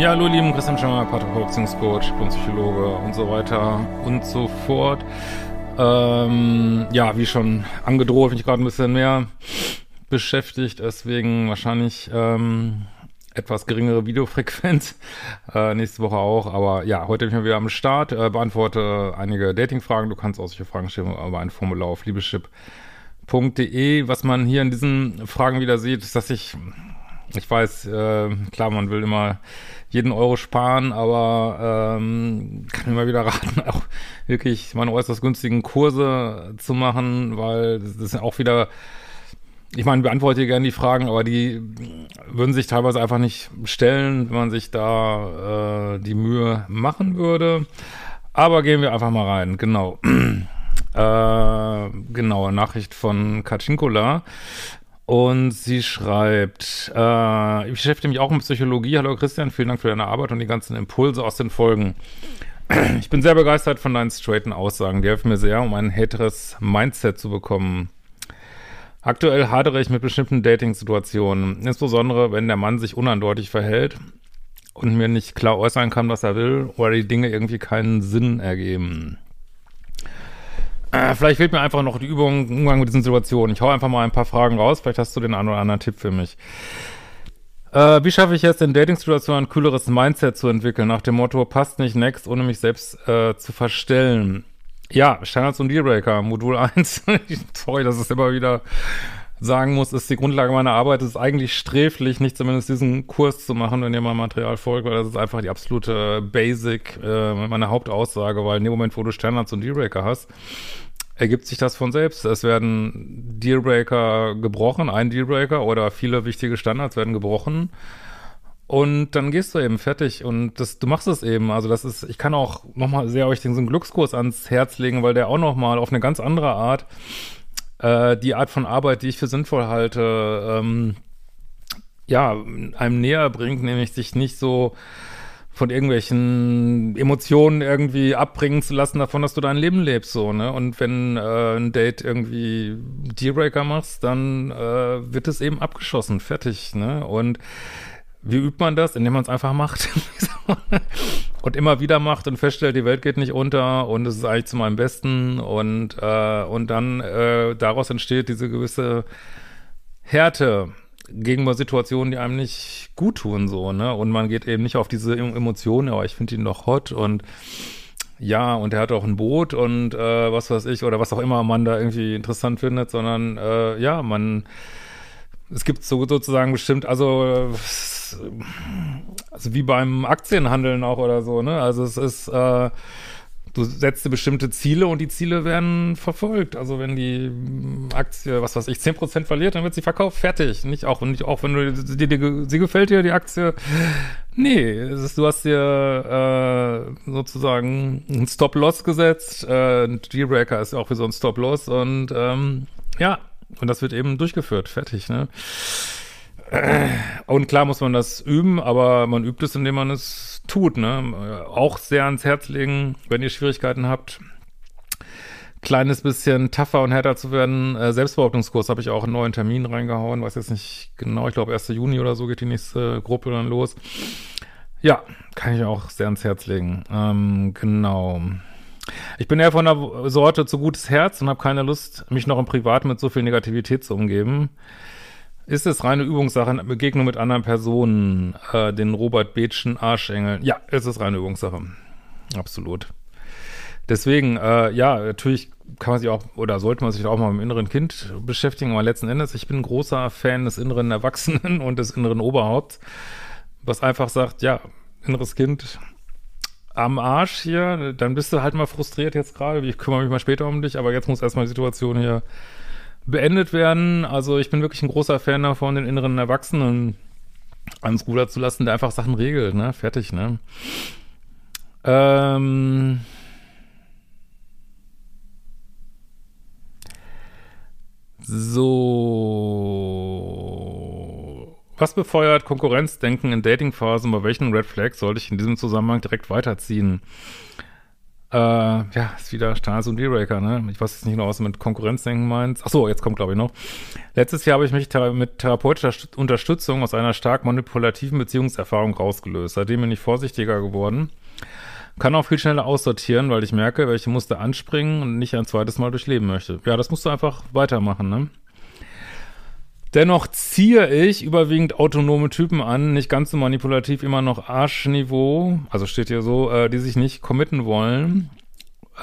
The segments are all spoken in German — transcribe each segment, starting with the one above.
Ja, hallo, lieben Christian Schemmer, Paartherapeutionscoach, Psychologe und so weiter und so fort. Ähm, ja, wie schon angedroht, bin ich gerade ein bisschen mehr beschäftigt, deswegen wahrscheinlich ähm, etwas geringere Videofrequenz. Äh, nächste Woche auch, aber ja, heute bin ich mal wieder am Start, äh, beantworte einige Datingfragen. Du kannst auch solche Fragen stellen über ein Formular auf liebeschip.de. Was man hier in diesen Fragen wieder sieht, ist, dass ich ich weiß, äh, klar, man will immer jeden Euro sparen, aber ähm, kann mal wieder raten, auch wirklich meine äußerst günstigen Kurse zu machen, weil das ist auch wieder, ich meine, beantworte gerne die Fragen, aber die würden sich teilweise einfach nicht stellen, wenn man sich da äh, die Mühe machen würde. Aber gehen wir einfach mal rein, genau. äh, genau, Nachricht von Kaczynkola. Und sie schreibt, äh, ich beschäftige mich auch mit Psychologie. Hallo Christian, vielen Dank für deine Arbeit und die ganzen Impulse aus den Folgen. Ich bin sehr begeistert von deinen straighten Aussagen. Die helfen mir sehr, um ein heteres Mindset zu bekommen. Aktuell hadere ich mit bestimmten Dating-Situationen, insbesondere wenn der Mann sich uneindeutig verhält und mir nicht klar äußern kann, was er will, oder die Dinge irgendwie keinen Sinn ergeben. Äh, vielleicht fehlt mir einfach noch die Übung im Umgang mit diesen Situationen. Ich hau einfach mal ein paar Fragen raus. Vielleicht hast du den einen oder anderen Tipp für mich. Äh, wie schaffe ich es, in Dating-Situationen ein kühleres Mindset zu entwickeln? Nach dem Motto, passt nicht next, ohne mich selbst äh, zu verstellen. Ja, Standards und Dealbreaker, Modul 1. Sorry, dass es immer wieder sagen muss, ist die Grundlage meiner Arbeit. Ist eigentlich sträflich, nicht zumindest diesen Kurs zu machen, wenn ihr mal Material folgt, weil das ist einfach die absolute Basic, äh, meine Hauptaussage, weil in dem Moment, wo du Standards und Dealbreaker hast, ergibt sich das von selbst. Es werden Dealbreaker gebrochen, ein Dealbreaker oder viele wichtige Standards werden gebrochen. Und dann gehst du eben fertig und das, du machst es eben. Also das ist, ich kann auch nochmal sehr euch den so einen Glückskurs ans Herz legen, weil der auch nochmal auf eine ganz andere Art äh, die Art von Arbeit, die ich für sinnvoll halte, ähm, ja, einem näher bringt, nämlich sich nicht so von irgendwelchen Emotionen irgendwie abbringen zu lassen davon, dass du dein Leben lebst, so, ne? Und wenn äh, ein Date irgendwie Dealbreaker machst, dann äh, wird es eben abgeschossen, fertig, ne? Und wie übt man das? Indem man es einfach macht. und immer wieder macht und feststellt, die Welt geht nicht unter und es ist eigentlich zu meinem Besten und, äh, und dann äh, daraus entsteht diese gewisse Härte gegenüber Situationen, die einem nicht gut tun, so, ne? Und man geht eben nicht auf diese Emotionen, aber ich finde ihn doch hot und ja, und er hat auch ein Boot und äh, was weiß ich, oder was auch immer man da irgendwie interessant findet, sondern äh, ja, man es gibt so sozusagen bestimmt, also also wie beim Aktienhandeln auch oder so, ne? Also es ist, äh, du setzt dir bestimmte Ziele und die Ziele werden verfolgt. Also wenn die Aktie, was weiß ich, 10% verliert, dann wird sie verkauft, fertig. Nicht auch, nicht auch wenn du, die, die, sie gefällt dir, die Aktie. Nee, ist, du hast dir äh, sozusagen einen Stop-Loss gesetzt. Äh, ein Dealbreaker ist auch wie so ein Stop-Loss und ähm, ja, und das wird eben durchgeführt, fertig, ne? Und klar muss man das üben, aber man übt es, indem man es tut. Ne? Auch sehr ans Herz legen, wenn ihr Schwierigkeiten habt, kleines bisschen tougher und härter zu werden. Äh, Selbstbehauptungskurs habe ich auch einen neuen Termin reingehauen, weiß jetzt nicht genau, ich glaube 1. Juni oder so geht die nächste Gruppe dann los. Ja, kann ich auch sehr ans Herz legen. Ähm, genau. Ich bin eher von der Sorte zu gutes Herz und habe keine Lust, mich noch im Privat mit so viel Negativität zu umgeben. Ist es reine Übungssache, eine Begegnung mit anderen Personen, äh, den Robert Bethschen Arschengeln? Ja, es ist reine Übungssache. Absolut. Deswegen, äh, ja, natürlich kann man sich auch oder sollte man sich auch mal mit dem inneren Kind beschäftigen, aber letzten Endes, ich bin ein großer Fan des inneren Erwachsenen und des inneren Oberhaupts. was einfach sagt, ja, inneres Kind am Arsch hier, dann bist du halt mal frustriert jetzt gerade. Ich kümmere mich mal später um dich, aber jetzt muss erstmal die Situation hier beendet werden. Also ich bin wirklich ein großer Fan davon, den inneren Erwachsenen ans Ruder zu lassen, der einfach Sachen regelt, ne? Fertig, ne? Ähm. So. Was befeuert Konkurrenzdenken in Datingphasen? Bei welchen Red Flags sollte ich in diesem Zusammenhang direkt weiterziehen? Äh, ja, ist wieder Stars und Dealbreaker, ne? Ich weiß jetzt nicht genau, was du mit Konkurrenzdenken meinst. Ach so, jetzt kommt, glaube ich, noch. Letztes Jahr habe ich mich mit therapeutischer Unterstützung aus einer stark manipulativen Beziehungserfahrung rausgelöst. Seitdem bin ich vorsichtiger geworden. Kann auch viel schneller aussortieren, weil ich merke, welche Muster anspringen und nicht ein zweites Mal durchleben möchte. Ja, das musst du einfach weitermachen, ne? Dennoch ziehe ich überwiegend autonome Typen an, nicht ganz so manipulativ, immer noch Arschniveau, also steht hier so, äh, die sich nicht committen wollen,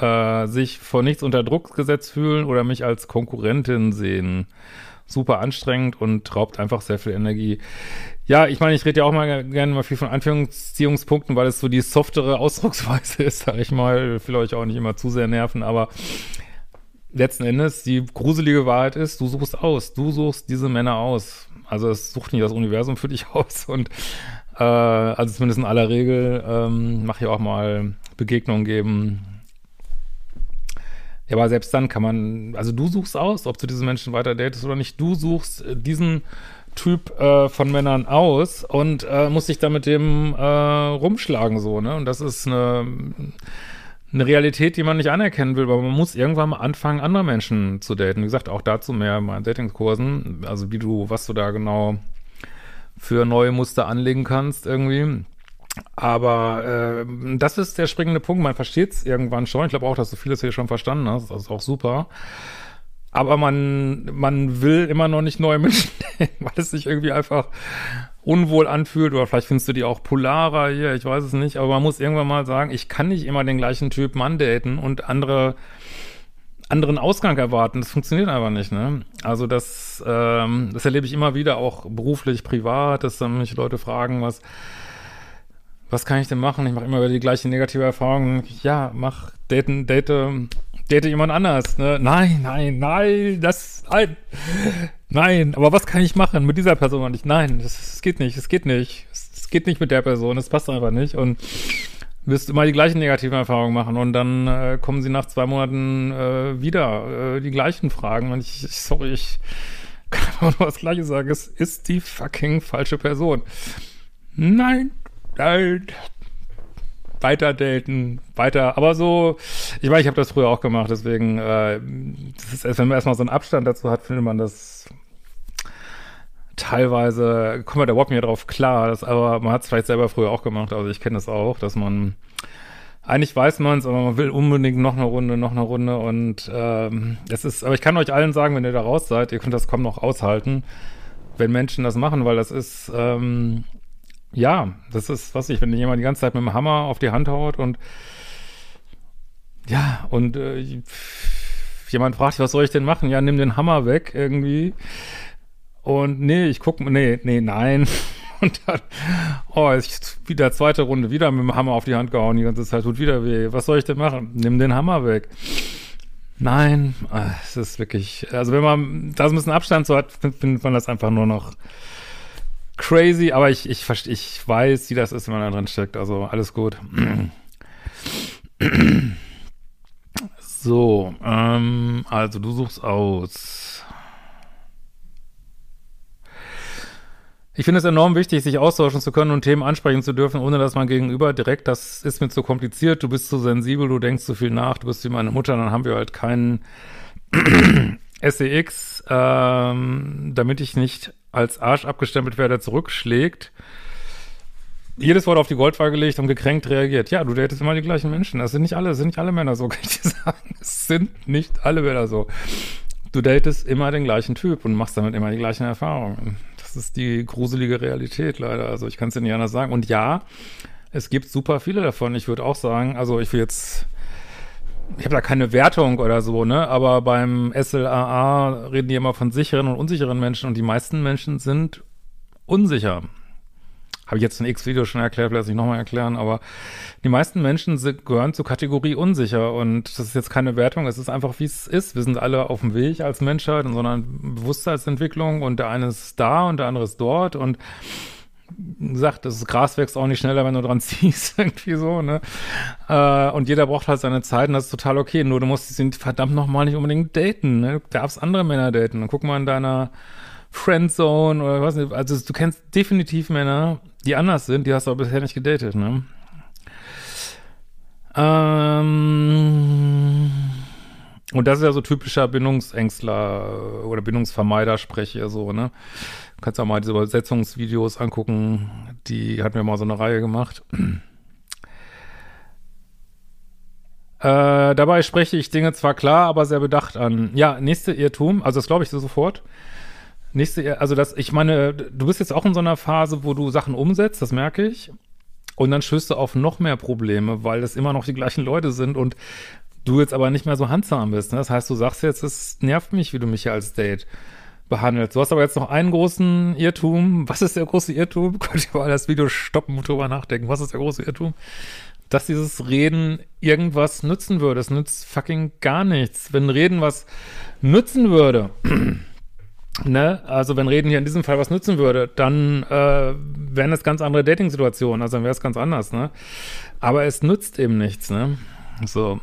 äh, sich vor nichts unter Druck gesetzt fühlen oder mich als Konkurrentin sehen. Super anstrengend und raubt einfach sehr viel Energie. Ja, ich meine, ich rede ja auch mal gerne mal viel von Anführungsziehungspunkten, weil es so die softere Ausdrucksweise ist, sag ich mal. Will euch auch nicht immer zu sehr nerven, aber letzten Endes die gruselige Wahrheit ist, du suchst aus, du suchst diese Männer aus. Also es sucht nicht das Universum für dich aus und äh, also zumindest in aller Regel ähm, mach ich auch mal Begegnungen geben. Ja, aber selbst dann kann man, also du suchst aus, ob du diese Menschen weiter datest oder nicht. Du suchst diesen Typ äh, von Männern aus und äh, musst dich da mit dem äh, rumschlagen so, ne? Und das ist eine eine Realität, die man nicht anerkennen will, aber man muss irgendwann mal anfangen, andere Menschen zu daten. Wie gesagt, auch dazu mehr in meinen Datingkursen, also wie du, was du da genau für neue Muster anlegen kannst irgendwie. Aber äh, das ist der springende Punkt. Man versteht es irgendwann schon. Ich glaube auch, dass du vieles hier schon verstanden hast. Das ist auch super. Aber man, man will immer noch nicht neue Menschen, weil es sich irgendwie einfach unwohl anfühlt oder vielleicht findest du die auch polarer hier, ich weiß es nicht, aber man muss irgendwann mal sagen, ich kann nicht immer den gleichen Typ Mann daten und andere anderen Ausgang erwarten. Das funktioniert einfach nicht, ne? Also das, ähm, das erlebe ich immer wieder, auch beruflich, privat, dass dann mich Leute fragen, was, was kann ich denn machen? Ich mache immer wieder die gleiche negative Erfahrung. Ja, mach, daten, date, date jemand anders, ne? Nein, nein, nein, das, nein. Nein, aber was kann ich machen mit dieser Person nicht? Nein, das, das geht nicht, es geht nicht. Es geht nicht mit der Person, es passt einfach nicht. Und wirst immer die gleichen negativen Erfahrungen machen und dann äh, kommen sie nach zwei Monaten äh, wieder äh, die gleichen Fragen und ich, ich sorry, ich kann einfach nur das Gleiche sagen, es ist die fucking falsche Person. Nein, nein, weiter daten, weiter, aber so, ich weiß, ich habe das früher auch gemacht, deswegen, äh, das ist, wenn man erstmal so einen Abstand dazu hat, findet man das teilweise, kommt man da überhaupt nicht drauf klar, das, aber man hat es vielleicht selber früher auch gemacht, also ich kenne das auch, dass man eigentlich weiß man es, aber man will unbedingt noch eine Runde, noch eine Runde und ähm, es ist, aber ich kann euch allen sagen, wenn ihr da raus seid, ihr könnt das kaum noch aushalten, wenn Menschen das machen, weil das ist, ähm, ja, das ist, was ich, wenn jemand die ganze Zeit mit dem Hammer auf die Hand haut und ja, und äh, jemand fragt, was soll ich denn machen? Ja, nimm den Hammer weg irgendwie. Und nee, ich guck, nee, nee, nein. Und dann, oh, ist wieder zweite Runde, wieder mit dem Hammer auf die Hand gehauen, die ganze Zeit tut wieder weh. Was soll ich denn machen? Nimm den Hammer weg. Nein, ah, es ist wirklich, also wenn man da so ein bisschen Abstand so hat, findet man das einfach nur noch crazy, aber ich, ich, ich weiß, wie das ist, wenn man da drin steckt, also alles gut. So, ähm, also du suchst aus. Ich finde es enorm wichtig, sich austauschen zu können und Themen ansprechen zu dürfen, ohne dass man gegenüber direkt, das ist mir zu kompliziert, du bist zu sensibel, du denkst zu viel nach, du bist wie meine Mutter, dann haben wir halt keinen SEX, ähm, damit ich nicht als Arsch abgestempelt werde, zurückschlägt. Jedes Wort auf die Goldwaage gelegt und gekränkt reagiert. Ja, du datest immer die gleichen Menschen. Das sind nicht alle, sind nicht alle Männer so, kann ich dir sagen. Es sind nicht alle Männer so. Du datest immer den gleichen Typ und machst damit immer die gleichen Erfahrungen. Das ist die gruselige Realität leider. Also ich kann es dir nicht anders sagen. Und ja, es gibt super viele davon. Ich würde auch sagen, also ich will jetzt, ich habe da keine Wertung oder so, ne? Aber beim SLAA reden die immer von sicheren und unsicheren Menschen und die meisten Menschen sind unsicher. Habe ich jetzt in X-Video schon erklärt, das nicht nochmal erklären, aber die meisten Menschen sind, gehören zur Kategorie unsicher und das ist jetzt keine Wertung, es ist einfach, wie es ist. Wir sind alle auf dem Weg als Menschheit in so einer Bewusstseinsentwicklung und der eine ist da und der andere ist dort und gesagt, das Gras wächst auch nicht schneller, wenn du dran ziehst, irgendwie so, ne? Äh, und jeder braucht halt seine Zeit und das ist total okay. Nur du musst ihn verdammt nochmal nicht unbedingt daten, ne? Du darfst andere Männer daten. Und guck mal in deiner Friendzone oder was nicht. Also du kennst definitiv Männer, die anders sind, die hast du aber bisher nicht gedatet, ne? Ähm, und das ist ja so typischer Bindungsängstler oder Bindungsvermeider-Sprecher, so, ne? Du kannst auch mal diese Übersetzungsvideos angucken, die hatten wir mal so eine Reihe gemacht. Äh, dabei spreche ich Dinge zwar klar, aber sehr bedacht an. Ja, nächste Irrtum, also das glaube ich so sofort. Nächste, also das, ich meine, du bist jetzt auch in so einer Phase, wo du Sachen umsetzt, das merke ich. Und dann stößt du auf noch mehr Probleme, weil das immer noch die gleichen Leute sind und du jetzt aber nicht mehr so handsam bist. Ne? Das heißt, du sagst jetzt, es nervt mich, wie du mich hier als Date behandelst. Du hast aber jetzt noch einen großen Irrtum. Was ist der große Irrtum? Könnt ihr mal das Video stoppen und drüber nachdenken. Was ist der große Irrtum? Dass dieses Reden irgendwas nützen würde. Es nützt fucking gar nichts. Wenn Reden was nützen würde, Ne? Also wenn Reden hier in diesem Fall was nützen würde, dann äh, wären es ganz andere Dating-Situationen, also dann wäre es ganz anders, ne? Aber es nützt eben nichts, ne? So.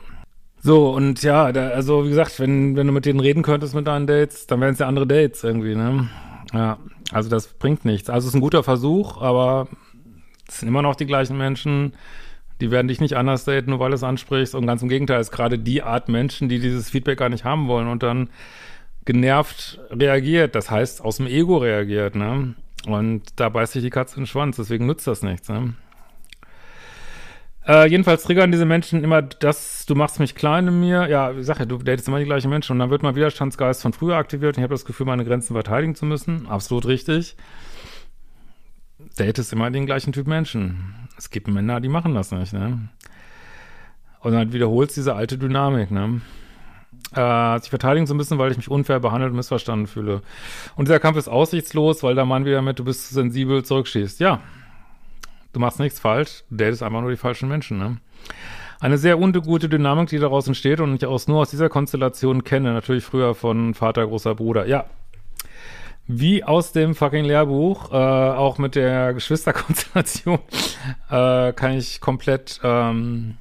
So, und ja, da, also wie gesagt, wenn, wenn du mit denen reden könntest mit deinen Dates, dann wären es ja andere Dates irgendwie, ne? Ja, also das bringt nichts. Also es ist ein guter Versuch, aber es sind immer noch die gleichen Menschen, die werden dich nicht anders daten, nur weil du es ansprichst. Und ganz im Gegenteil, es ist gerade die Art Menschen, die dieses Feedback gar nicht haben wollen und dann genervt reagiert, das heißt aus dem Ego reagiert, ne? Und da beißt sich die Katze in den Schwanz, deswegen nützt das nichts, ne? Äh, jedenfalls triggern diese Menschen immer das, du machst mich klein in mir. Ja, ich sag ja, du datest immer die gleichen Menschen und dann wird mein Widerstandsgeist von früher aktiviert und ich habe das Gefühl, meine Grenzen verteidigen zu müssen. Absolut richtig. Datest immer den gleichen Typ Menschen. Es gibt Männer, die machen das nicht, ne? Und dann wiederholst diese alte Dynamik, ne? äh, sich verteidigen zu müssen, weil ich mich unfair behandelt und missverstanden fühle. Und dieser Kampf ist aussichtslos, weil der Mann wieder mit, du bist sensibel, zurückschießt. Ja, du machst nichts falsch, datest einfach nur die falschen Menschen, ne? Eine sehr ungute Dynamik, die daraus entsteht und ich aus, nur aus dieser Konstellation kenne, natürlich früher von Vater, großer Bruder. Ja, wie aus dem fucking Lehrbuch, äh, auch mit der Geschwisterkonstellation, äh, kann ich komplett ähm,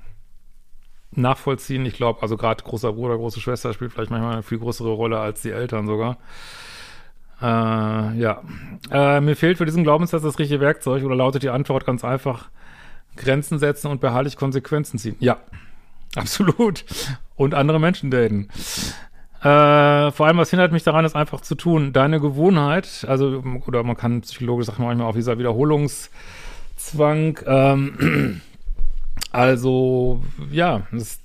nachvollziehen. Ich glaube, also gerade großer Bruder, große Schwester spielt vielleicht manchmal eine viel größere Rolle als die Eltern sogar. Äh, ja. Äh, mir fehlt für diesen Glaubenssatz das richtige Werkzeug oder lautet die Antwort ganz einfach: Grenzen setzen und beharrlich Konsequenzen ziehen. Ja, absolut. Und andere Menschen daten. Äh, vor allem, was hindert mich daran, ist einfach zu tun. Deine Gewohnheit, also, oder man kann psychologisch sagen, manchmal auch dieser Wiederholungszwang, ähm, also, ja, das,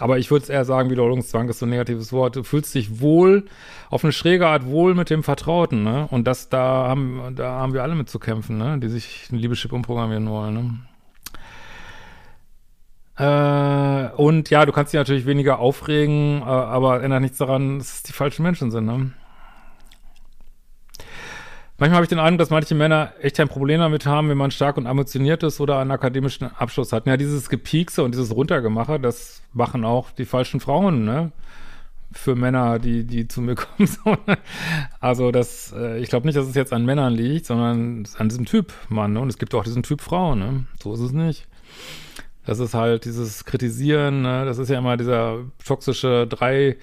aber ich würde eher sagen, Wiederholungszwang ist so ein negatives Wort. Du fühlst dich wohl, auf eine schräge Art wohl mit dem Vertrauten, ne? Und das, da haben, da haben wir alle mit zu kämpfen, ne? Die sich ein Liebeschip umprogrammieren wollen, ne? Äh, und ja, du kannst dich natürlich weniger aufregen, äh, aber ändert nichts daran, dass es die falschen Menschen sind, ne? Manchmal habe ich den Eindruck, dass manche Männer echt ein Problem damit haben, wenn man stark und ambitioniert ist oder einen akademischen Abschluss hat. Ja, dieses Gepiekse und dieses Runtergemache, das machen auch die falschen Frauen, ne? Für Männer, die, die zu mir kommen. also das, äh, ich glaube nicht, dass es jetzt an Männern liegt, sondern an diesem Typ Mann, ne? Und es gibt auch diesen Typ Frau, ne? So ist es nicht. Das ist halt dieses Kritisieren, ne? das ist ja immer dieser toxische Drei,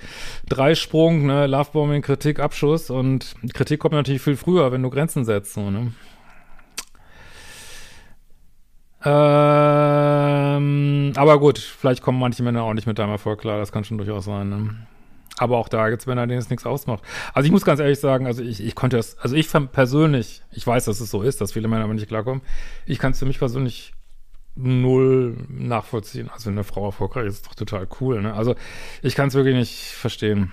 Dreisprung, ne? Lovebombing, Kritik, Abschuss und Kritik kommt natürlich viel früher, wenn du Grenzen setzt, so, ne? Ähm, aber gut, vielleicht kommen manche Männer auch nicht mit deinem Erfolg klar, das kann schon durchaus sein, ne? Aber auch da gibt es Männer, denen es nichts ausmacht. Also ich muss ganz ehrlich sagen, also ich, ich konnte das, also ich persönlich, ich weiß, dass es so ist, dass viele Männer aber nicht klarkommen, ich kann es für mich persönlich null nachvollziehen. Also eine Frau erfolgreich ist, ist doch total cool. Ne? Also ich kann es wirklich nicht verstehen.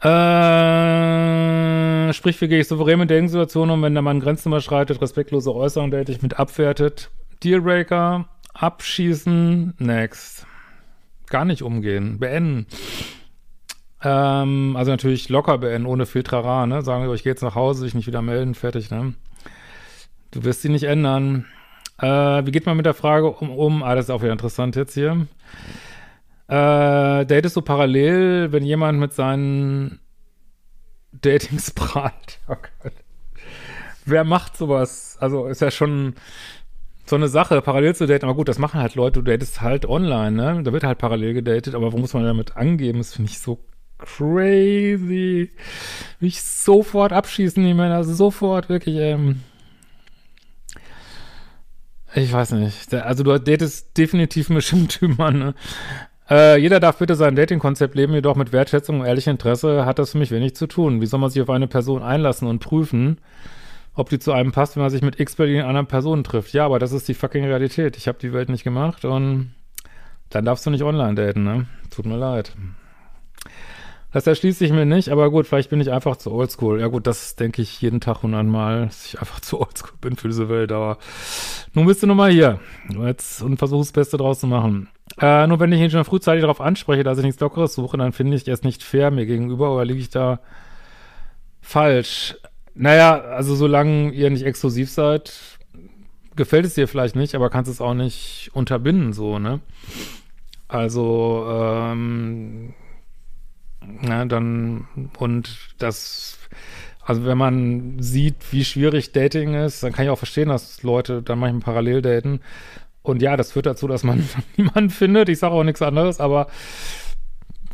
Äh, sprich, wie gehe ich souverän mit Dating-Situationen um, wenn der Mann Grenzen überschreitet, respektlose Äußerungen, der dich mit abwertet. Dealbreaker, abschießen, next. Gar nicht umgehen, beenden. Ähm, also natürlich locker beenden, ohne Filtrara, ne? Sagen wir, ich gehe jetzt nach Hause, sich nicht wieder melden, fertig, ne? Du wirst sie nicht ändern. Äh, wie geht man mit der Frage um, um? Ah, das ist auch wieder interessant jetzt hier. Äh, datest du parallel, wenn jemand mit seinen Datings prahlt? Oh Gott. Wer macht sowas? Also ist ja schon so eine Sache, parallel zu daten. Aber gut, das machen halt Leute, du datest halt online, ne? Da wird halt parallel gedatet, aber wo muss man damit angeben? Das finde ich so crazy. Will ich sofort abschießen, die Männer. Sofort, wirklich, ähm. Ich weiß nicht. Also du datest definitiv einen bestimmten Typ Mann, ne? Äh, jeder darf bitte sein Dating-Konzept leben, jedoch mit Wertschätzung und ehrlichem Interesse hat das für mich wenig zu tun. Wie soll man sich auf eine Person einlassen und prüfen, ob die zu einem passt, wenn man sich mit x Berlin anderen Personen trifft? Ja, aber das ist die fucking Realität. Ich habe die Welt nicht gemacht und dann darfst du nicht online daten, ne? Tut mir leid. Das erschließt sich mir nicht, aber gut, vielleicht bin ich einfach zu oldschool. Ja gut, das denke ich jeden Tag hundertmal, dass ich einfach zu oldschool bin für diese Welt, aber nun bist du nun mal hier jetzt, und versuche das Beste draus zu machen. Äh, nur wenn ich ihn schon frühzeitig darauf anspreche, dass ich nichts Lockeres suche, dann finde ich es nicht fair mir gegenüber oder liege ich da falsch? Naja, also solange ihr nicht exklusiv seid, gefällt es dir vielleicht nicht, aber kannst es auch nicht unterbinden, so, ne? Also, ähm, ja, dann, und das, also wenn man sieht, wie schwierig Dating ist, dann kann ich auch verstehen, dass Leute dann manchmal parallel daten. Und ja, das führt dazu, dass man niemanden findet. Ich sage auch nichts anderes, aber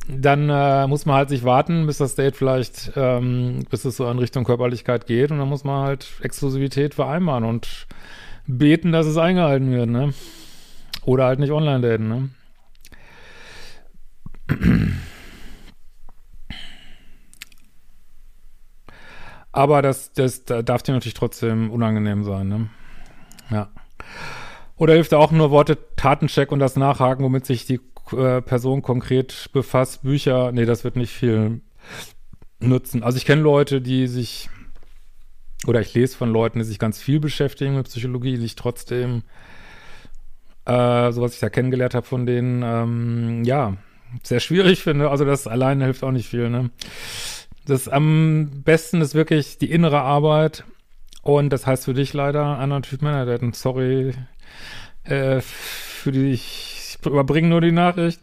dann äh, muss man halt sich warten, bis das Date vielleicht, ähm, bis es so in Richtung Körperlichkeit geht. Und dann muss man halt Exklusivität vereinbaren und beten, dass es eingehalten wird, ne? Oder halt nicht online daten, ne? Aber das, das, das darf dir natürlich trotzdem unangenehm sein, ne? Ja. Oder hilft auch nur Worte Tatencheck und das Nachhaken, womit sich die äh, Person konkret befasst. Bücher, nee, das wird nicht viel nutzen. Also ich kenne Leute, die sich, oder ich lese von Leuten, die sich ganz viel beschäftigen mit Psychologie, die sich trotzdem, äh, so was ich da kennengelernt habe von denen, ähm, ja, sehr schwierig finde. Also das alleine hilft auch nicht viel, ne? Das am besten ist wirklich die innere Arbeit. Und das heißt für dich leider anderen Typ daten. Sorry äh, für die, ich überbringe nur die Nachricht.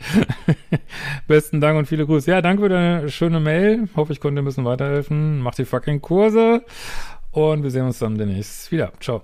Besten Dank und viele Grüße. Ja, danke für deine schöne Mail. Hoffe, ich konnte ein bisschen weiterhelfen. Mach die fucking Kurse. Und wir sehen uns dann demnächst wieder. Ciao.